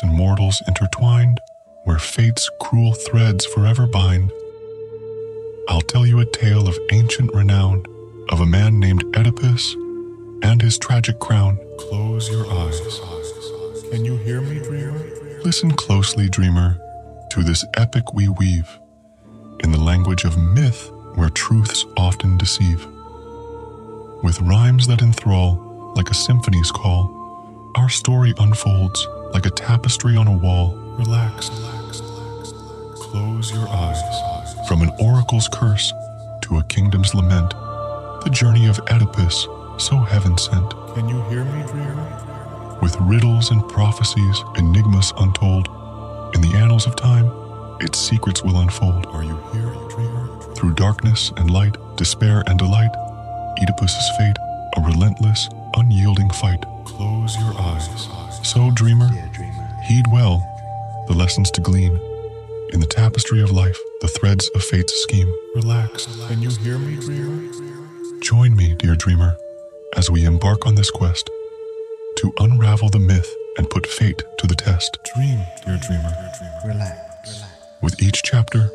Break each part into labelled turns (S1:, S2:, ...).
S1: gods and mortals intertwined, where fate's cruel threads forever bind. I'll tell you a tale of ancient renown, of a man named Oedipus and his tragic crown. Close your eyes. Can you hear me, dreamer? Listen closely, dreamer, to this epic we weave, in the language of myth where truths often deceive. With rhymes that enthrall, like a symphony's call, our story unfolds like a tapestry on a wall. Relax, close your eyes. From an oracle's curse to a kingdom's lament, the journey of Oedipus, so heaven sent. Can you hear me, dreamer? With riddles and prophecies, enigmas untold, in the annals of time, its secrets will unfold. Are you here, dreamer? Through darkness and light, despair and delight, Oedipus's fate, a relentless, unyielding fight. Close your eyes. So, dreamer, heed well the lessons to glean. In the tapestry of life, the threads of fate's scheme. Relax. Can you hear me, dreamer? Join me, dear dreamer, as we embark on this quest to unravel the myth and put fate to the test. Dream, dear dreamer.
S2: Relax.
S1: With each chapter,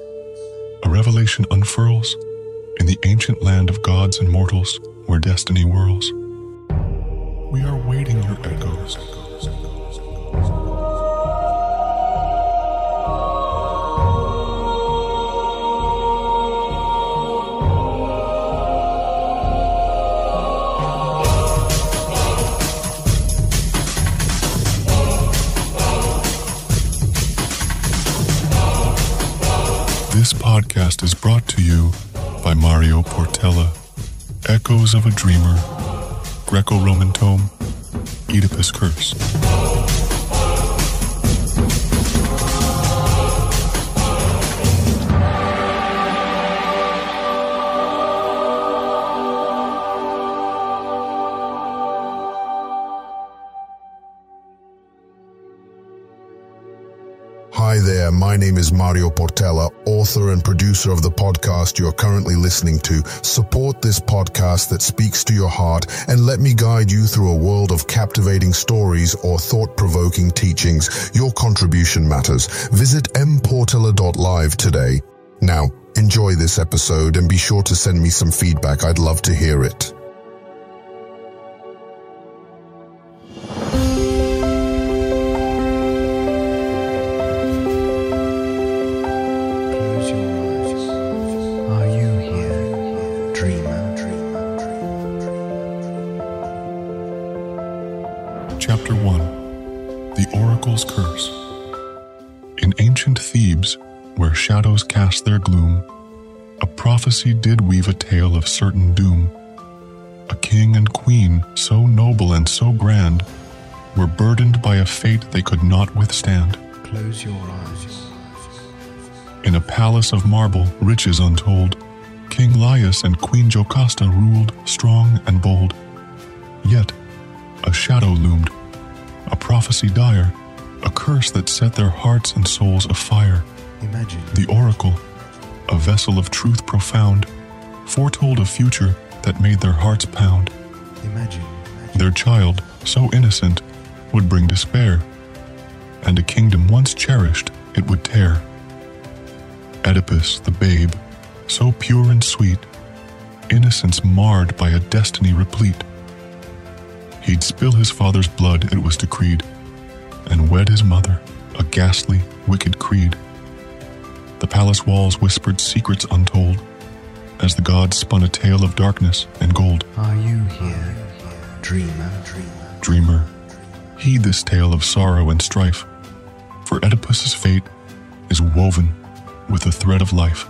S1: a revelation unfurls in the ancient land of gods and mortals where destiny whirls. We are waiting your echoes. This podcast is brought to you by Mário Portela, Echoes of a Dreamer, Greco Roman Tome, Oedipus Curse.
S3: There, my name is Mário Portela, author and producer of the podcast you're currently listening to. Support this podcast that speaks to your heart and let me guide you through a world of captivating stories or thought-provoking teachings. Your contribution matters. Visit mportella.live today. Now, enjoy this episode and be sure to send me some feedback. I'd love to hear it.
S1: Chapter 1 The Oracle's Curse. In ancient Thebes, where shadows cast their gloom, a prophecy did weave a tale of certain doom. A king and queen, so noble and so grand, were burdened by a fate they could not withstand.
S2: Close your eyes.
S1: In a palace of marble, riches untold, King Laius and Queen Jocasta ruled strong and bold. Yet, shadow loomed, a prophecy dire, a curse that set their hearts and souls afire.
S2: Imagine.
S1: The oracle, a vessel of truth profound, foretold a future that made their hearts pound.
S2: Imagine.
S1: Their child, so innocent, would bring despair, and a kingdom once cherished it would tear. Oedipus, the babe, so pure and sweet, innocence marred by a destiny replete. He'd spill his father's blood, it was decreed, and wed his mother, a ghastly, wicked creed. The palace walls whispered secrets untold, as the gods spun a tale of darkness and gold.
S2: Are you here, dreamer?
S1: Dreamer, heed this tale of sorrow and strife, for Oedipus's fate is woven with the thread of life.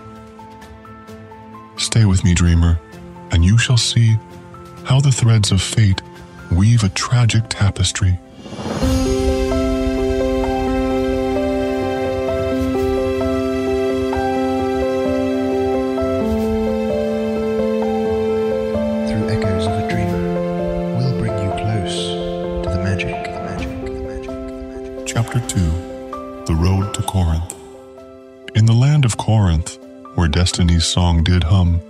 S1: Stay with me, dreamer, and you shall see how the threads of fate weave a tragic tapestry.
S2: Through echoes of a dreamer, we'll bring you close to the magic, the magic, the magic, the magic.
S1: Chapter 2 The Road to Corinth. In the land of Corinth, where destiny's song did hum,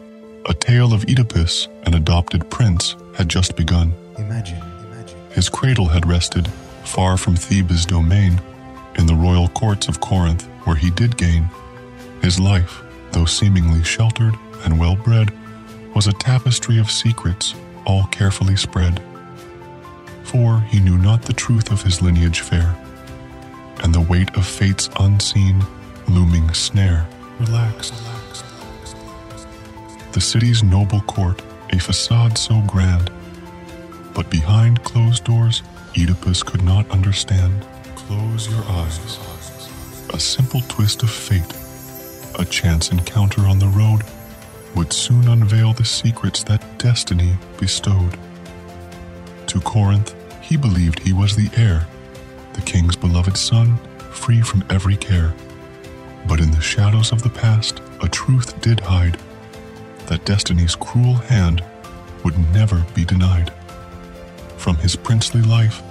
S1: a tale of Oedipus, an adopted prince, had just begun.
S2: Imagine, imagine.
S1: His cradle had rested, far from Thebes' domain, In the royal courts of Corinth, where he did gain, his life, though seemingly sheltered and well bred, was a tapestry of secrets, all carefully spread. For he knew not the truth of his lineage fair, and the weight of fate's unseen, looming snare. Relax. The city's noble court, a facade so grand, but behind closed doors, Oedipus could not understand. Close your eyes. A simple twist of fate, a chance encounter on the road, would soon unveil the secrets that destiny bestowed. To Corinth, he believed he was the heir, the king's beloved son, free from every care. But in the shadows of the past, a truth did hide that destiny's cruel hand would never be denied. From his princely life,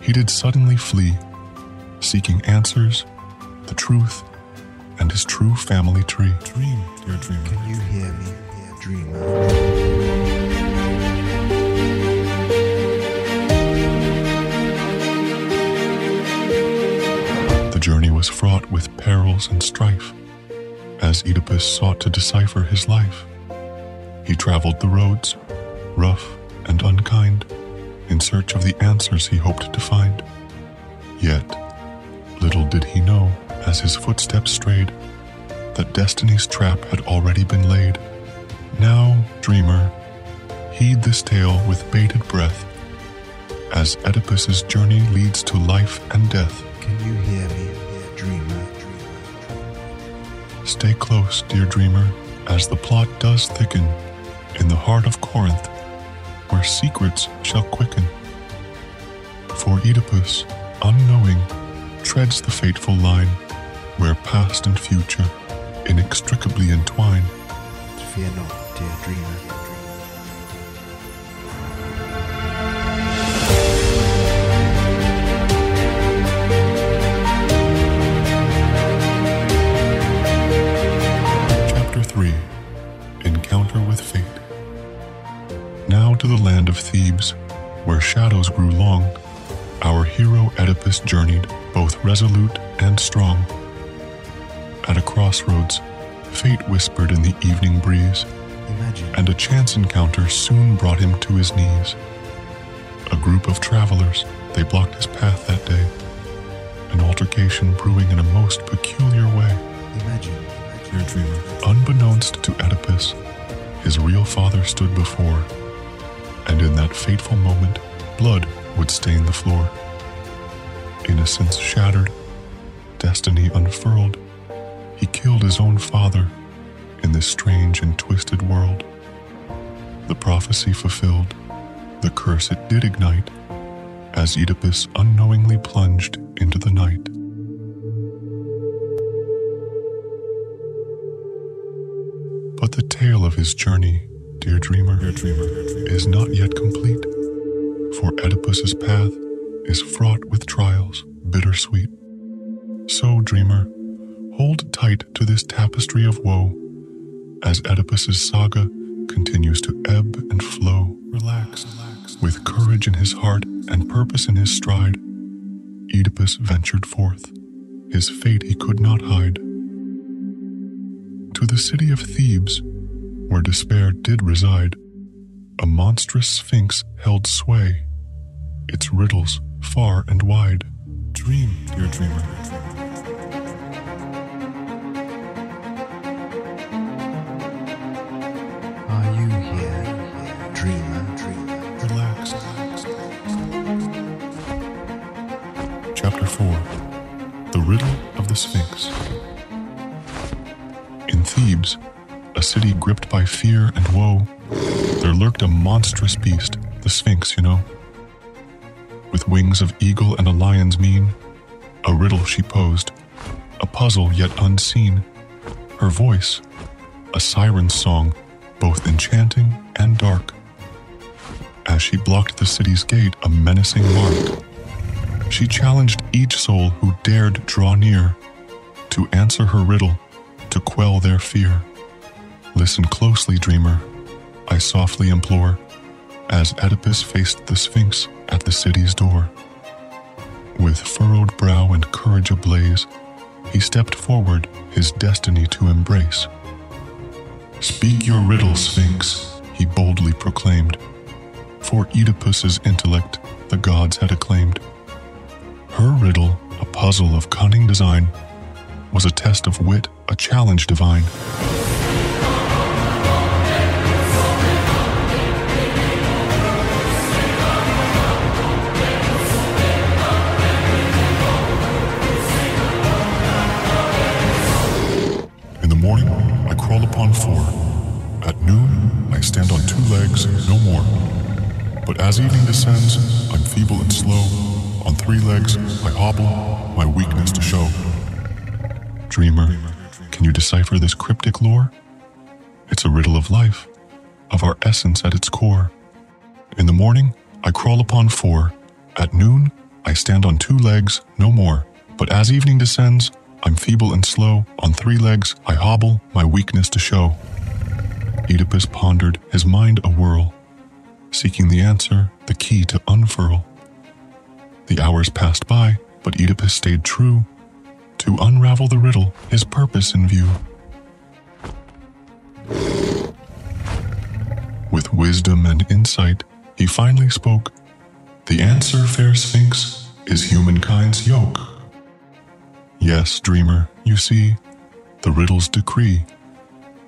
S1: he did suddenly flee, seeking answers, the truth, and his true family tree. Dream, dear dreamer.
S2: Can you hear me, dreamer?
S1: The journey was fraught with perils and strife. As Oedipus sought to decipher his life, he traveled the roads, rough and unkind, in search of the answers he hoped to find. Yet, little did he know, as his footsteps strayed, that destiny's trap had already been laid. Now, dreamer, heed this tale with bated breath, as Oedipus's journey leads to life and death.
S2: Can you hear me, dreamer?
S1: Stay close, dear dreamer, as the plot does thicken in the heart of Corinth, where secrets shall quicken. For Oedipus, unknowing, treads the fateful line where past and future inextricably entwine.
S2: Fear not, dear dreamer.
S1: Crossroads, fate whispered in the evening breeze,
S2: Imagine
S1: and a chance encounter soon brought him to his knees. A group of travelers, they blocked his path that day, an altercation brewing in a most peculiar way.
S2: Imagine,
S1: Dear dreamer, unbeknownst to Oedipus, his real father stood before, and in that fateful moment, blood would stain the floor. Innocence shattered, destiny unfurled, he killed his own father in this strange and twisted world. The prophecy fulfilled, the curse it did ignite, as Oedipus unknowingly plunged into the night. But the tale of his journey, dear dreamer, dear dreamer, is not yet complete. For Oedipus's path is fraught with trials, bittersweet. So, dreamer, hold tight to this tapestry of woe as Oedipus's saga continues to ebb and flow. Relax, relax. With courage in his heart and purpose in his stride, Oedipus ventured forth. His fate he could not hide. To the city of Thebes, where despair did reside, a monstrous sphinx held sway, its riddles far and wide. Dream, dear dreamer. 4 The Riddle of the Sphinx. In Thebes, a city gripped by fear and woe, there lurked a monstrous beast, the Sphinx, you know. With wings of eagle and a lion's mien, a riddle she posed, a puzzle yet unseen. Her voice, a siren's song, both enchanting and dark. As she blocked the city's gate, a menacing mark. She challenged each soul who dared draw near to answer her riddle, to quell their fear. Listen closely, dreamer, I softly implore, as Oedipus faced the Sphinx at the city's door. With furrowed brow and courage ablaze, he stepped forward, his destiny to embrace. Speak your riddle, Sphinx, he boldly proclaimed. For Oedipus's intellect the gods had acclaimed. Her riddle, a puzzle of cunning design, was a test of wit, a challenge divine. In the morning, I crawl upon four. At noon, I stand on two legs, no more. But as evening descends, I'm feeble and slow. On three legs, I hobble, my weakness to show. Dreamer, can you decipher this cryptic lore? It's a riddle of life, of our essence at its core. In the morning, I crawl upon four. At noon, I stand on two legs, no more. But as evening descends, I'm feeble and slow. On three legs, I hobble, my weakness to show. Oedipus pondered, his mind a whirl, seeking the answer, the key to unfurl. The hours passed by, but Oedipus stayed true to unravel the riddle, his purpose in view. With wisdom and insight, he finally spoke The answer, fair Sphinx, is humankind's yoke. Yes, dreamer, you see, the riddle's decree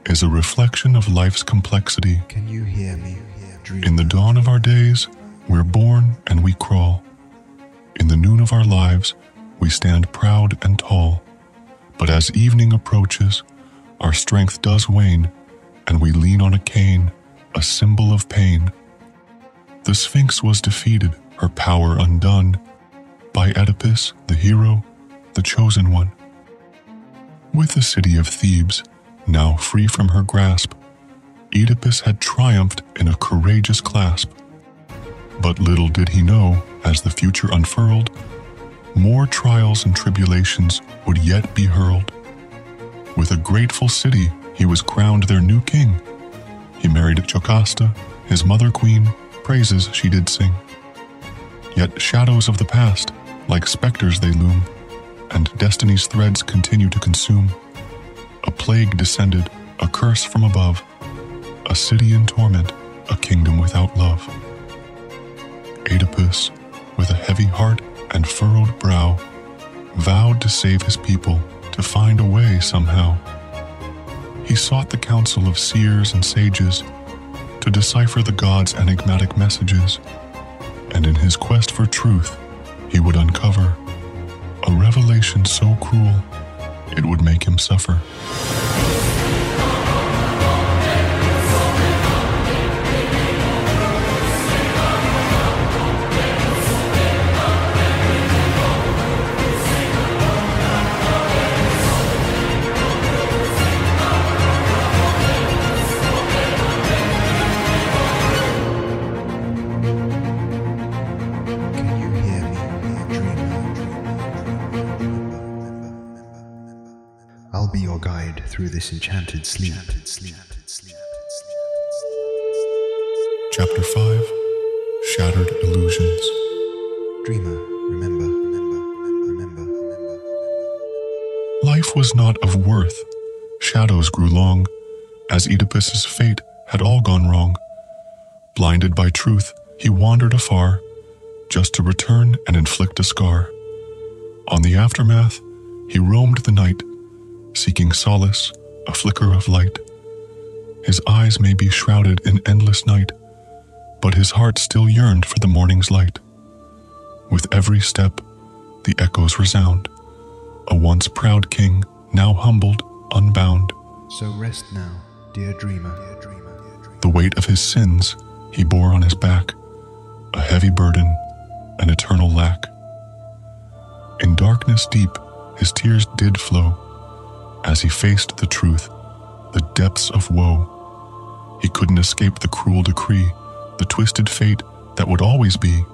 S1: is a reflection of life's complexity.
S2: Can you hear me? Dream.
S1: In the dawn of our days, we're born and we crawl. In the noon of our lives, we stand proud and tall. But as evening approaches, our strength does wane, and we lean on a cane, a symbol of pain. The Sphinx was defeated, her power undone, by Oedipus, the hero, the chosen one. With the city of Thebes, now free from her grasp, Oedipus had triumphed in a courageous clasp. But little did he know, as the future unfurled, more trials and tribulations would yet be hurled. With a grateful city, he was crowned their new king. He married Jocasta, his mother queen, praises she did sing. Yet shadows of the past, like specters they loom, and destiny's threads continue to consume. A plague descended, a curse from above, a city in torment, a kingdom without love. Oedipus, with a heavy heart and furrowed brow, vowed to save his people, to find a way somehow. He sought the counsel of seers and sages to decipher the gods' enigmatic messages, and in his quest for truth, he would uncover a revelation so cruel it would make him suffer.
S2: I'll be your guide through this enchanted sleep.
S1: Chapter 5 Shattered Illusions.
S2: Dreamer, remember, remember, remember, remember.
S1: Life was not of worth. Shadows grew long, as Oedipus's fate had all gone wrong. Blinded by truth, he wandered afar, just to return and inflict a scar. On the aftermath, he roamed the night, seeking solace, a flicker of light. His eyes may be shrouded in endless night, but his heart still yearned for the morning's light. With every step, the echoes resound. A once proud king, now humbled, unbound.
S2: So rest now, dear dreamer. Dear dreamer. Dear dreamer.
S1: The weight of his sins he bore on his back, a heavy burden, an eternal lack. In darkness deep, his tears did flow as he faced the truth, the depths of woe. He couldn't escape the cruel decree, the twisted fate that would always be.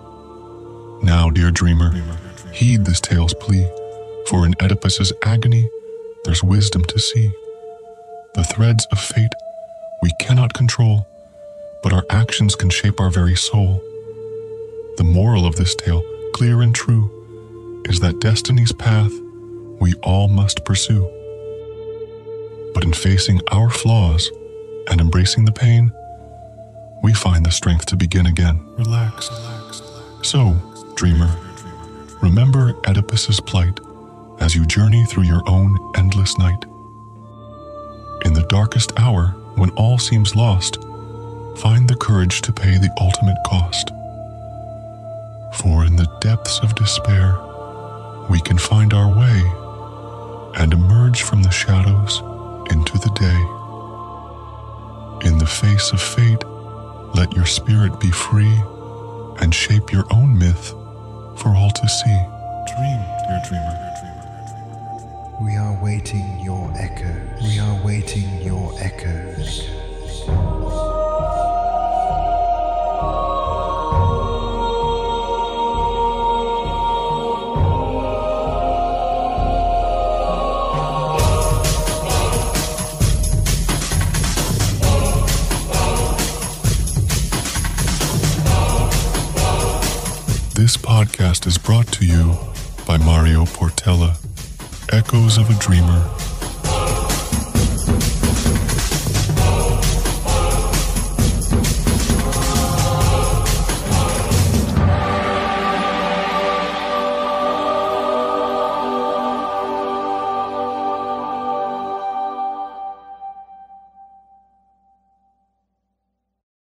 S1: Now, dear dreamer, heed this tale's plea, for in Oedipus's agony, there's wisdom to see. The threads of fate we cannot control, but our actions can shape our very soul. The moral of this tale, clear and true, is that destiny's path we all must pursue. But in facing our flaws and embracing the pain, we find the strength to begin again. Relax. So, dreamer, remember Oedipus's plight as you journey through your own endless night. In the darkest hour, when all seems lost, find the courage to pay the ultimate cost. For in the depths of despair, we can find our way and emerge from the shadows into the day. In the face of fate, let your spirit be free and shape your own myth for all to see. Dream, dear dreamer.
S2: We are waiting your echoes. We are waiting your echoes.
S1: This podcast is brought to you by Mário Portela, Echoes of a Dreamer